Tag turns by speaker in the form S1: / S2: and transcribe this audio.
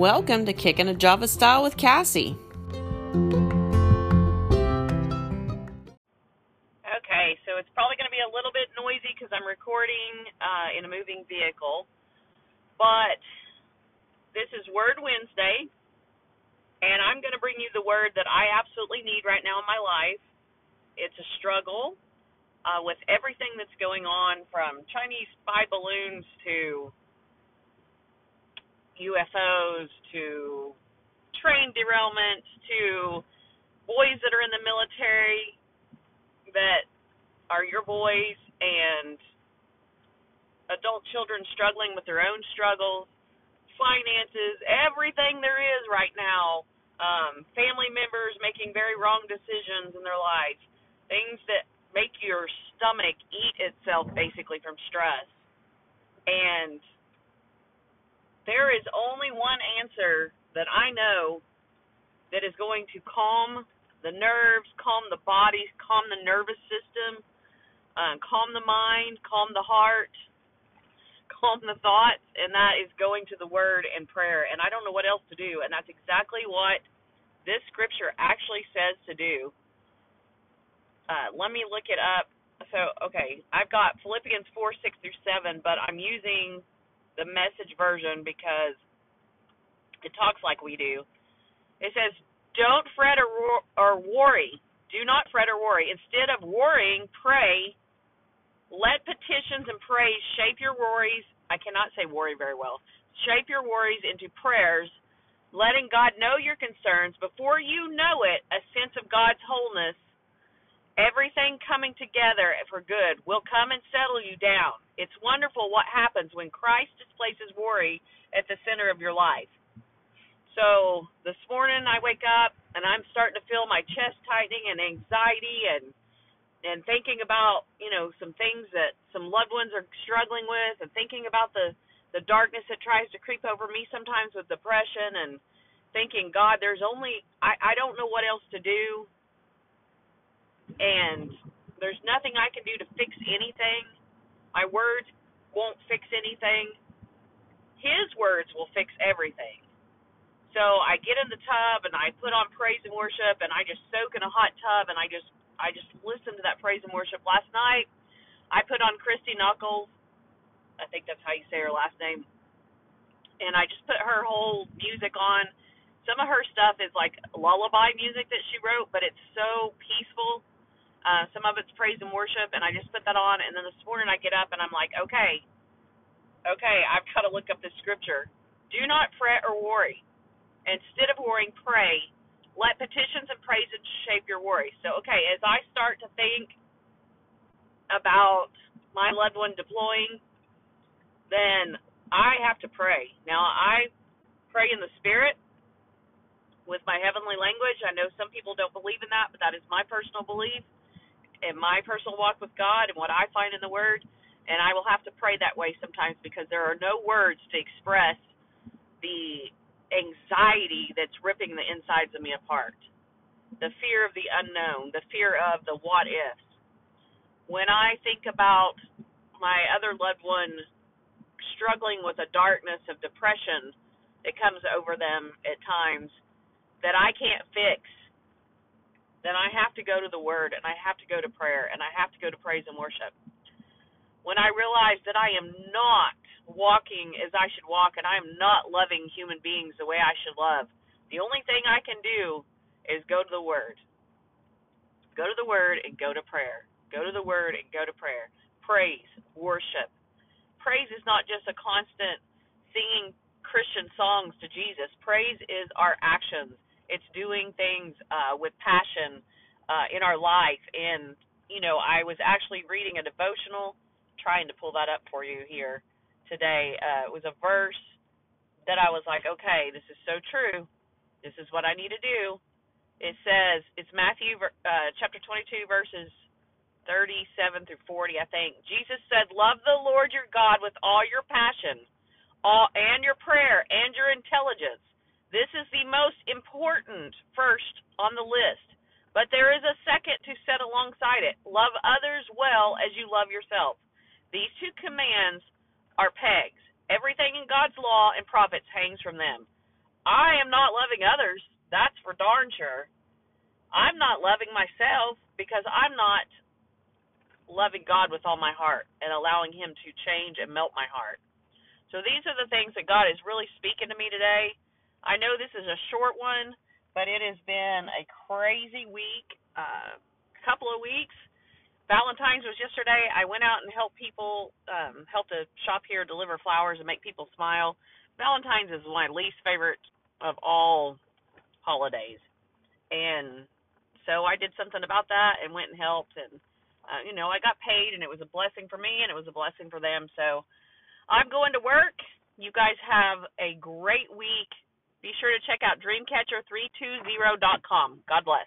S1: welcome to Kicking a Java Style with Cassie.
S2: Okay, so it's probably going to be a little bit noisy because I'm recording uh, in a moving vehicle, but this is Word Wednesday, and I'm going to bring you the word that I absolutely need right now in my life. It's a struggle uh, with everything that's going on from Chinese spy balloons to UFOs to train derailments to boys that are in the military that are your boys and adult children struggling with their own struggles, finances, everything there is right now, um, family members making very wrong decisions in their life, things that make your stomach eat itself basically from stress. And there is only one answer that I know that is going to calm the nerves, calm the body, calm the nervous system, uh, calm the mind, calm the heart, calm the thoughts, and that is going to the Word and prayer. And I don't know what else to do, and that's exactly what this scripture actually says to do. Uh, let me look it up. So, okay, I've got Philippians 4, 6 through 7, but I'm using the message version because it talks like we do. It says, Don't fret or, or worry. Do not fret or worry. Instead of worrying, pray. Let petitions and praise shape your worries. I cannot say worry very well. Shape your worries into prayers, letting God know your concerns. Before you know it, a sense of God's wholeness everything coming together for good will come and settle you down. It's wonderful what happens when Christ displaces worry at the center of your life. So this morning I wake up and I'm starting to feel my chest tightening and anxiety and and thinking about you know some things that some loved ones are struggling with and thinking about the the darkness that tries to creep over me sometimes with depression and thinking God there's only I I don't know what else to do and there's nothing I can do to fix anything. My words won't fix anything. His words will fix everything. So I get in the tub and I put on praise and worship and I just soak in a hot tub and I just I just listen to that praise and worship. Last night I put on Christy Nockels. I think that's how you say her last name. And I just put her whole music on. Some of her stuff is like lullaby music that she wrote, but it's so peaceful uh, some of it's praise and worship, and I just put that on. And then this morning I get up and I'm like, okay, okay, I've got to look up this scripture. Do not fret or worry. Instead of worrying, pray. Let petitions and praises shape your worry. So, okay, as I start to think about my loved one deploying, then I have to pray. Now, I pray in the spirit with my heavenly language. I know some people don't believe in that, but that is my personal belief in my personal walk with God and what I find in the Word. And I will have to pray that way sometimes because there are no words to express the anxiety that's ripping the insides of me apart. The fear of the unknown, the fear of the what ifs. When I think about my other loved one struggling with a darkness of depression that comes over them at times that I can't fix, then I have to go to the Word and I have to go to prayer and I have to go to praise and worship. When I realize that I am not walking as I should walk and I am not loving human beings the way I should love, the only thing I can do is go to the Word. Go to the Word and go to prayer. Go to the Word and go to prayer. Praise, worship. Praise is not just a constant singing Christian songs to Jesus. Praise is our actions it's doing things uh, with passion uh, in our life. And you know, I was actually reading a devotional, trying to pull that up for you here today. Uh, it was a verse that I was like, okay, this is so true. This is what I need to do. It says it's Matthew uh, chapter 22 verses 37 through 40, I think. Jesus said, "Love the Lord your God with all your passion, all and your prayer and your intelligence." This is the most important first on the list, but there is a second to set alongside it. Love others well as you love yourself. These two commands are pegs. Everything in God's law and prophets hangs from them. I am not loving others. That's for darn sure. I'm not loving myself because I'm not loving God with all my heart and allowing Him to change and melt my heart. So these are the things that God is really speaking to me today. I know this is a short one, but it has been a crazy week, uh, couple of weeks. Valentine's was yesterday. I went out and helped people, um, helped a shop here deliver flowers and make people smile. Valentine's is my least favorite of all holidays, and so I did something about that and went and helped, and uh, you know I got paid, and it was a blessing for me, and it was a blessing for them. So I'm going to work. You guys have a great week. Be sure to check out dreamcatcher320.com. God bless.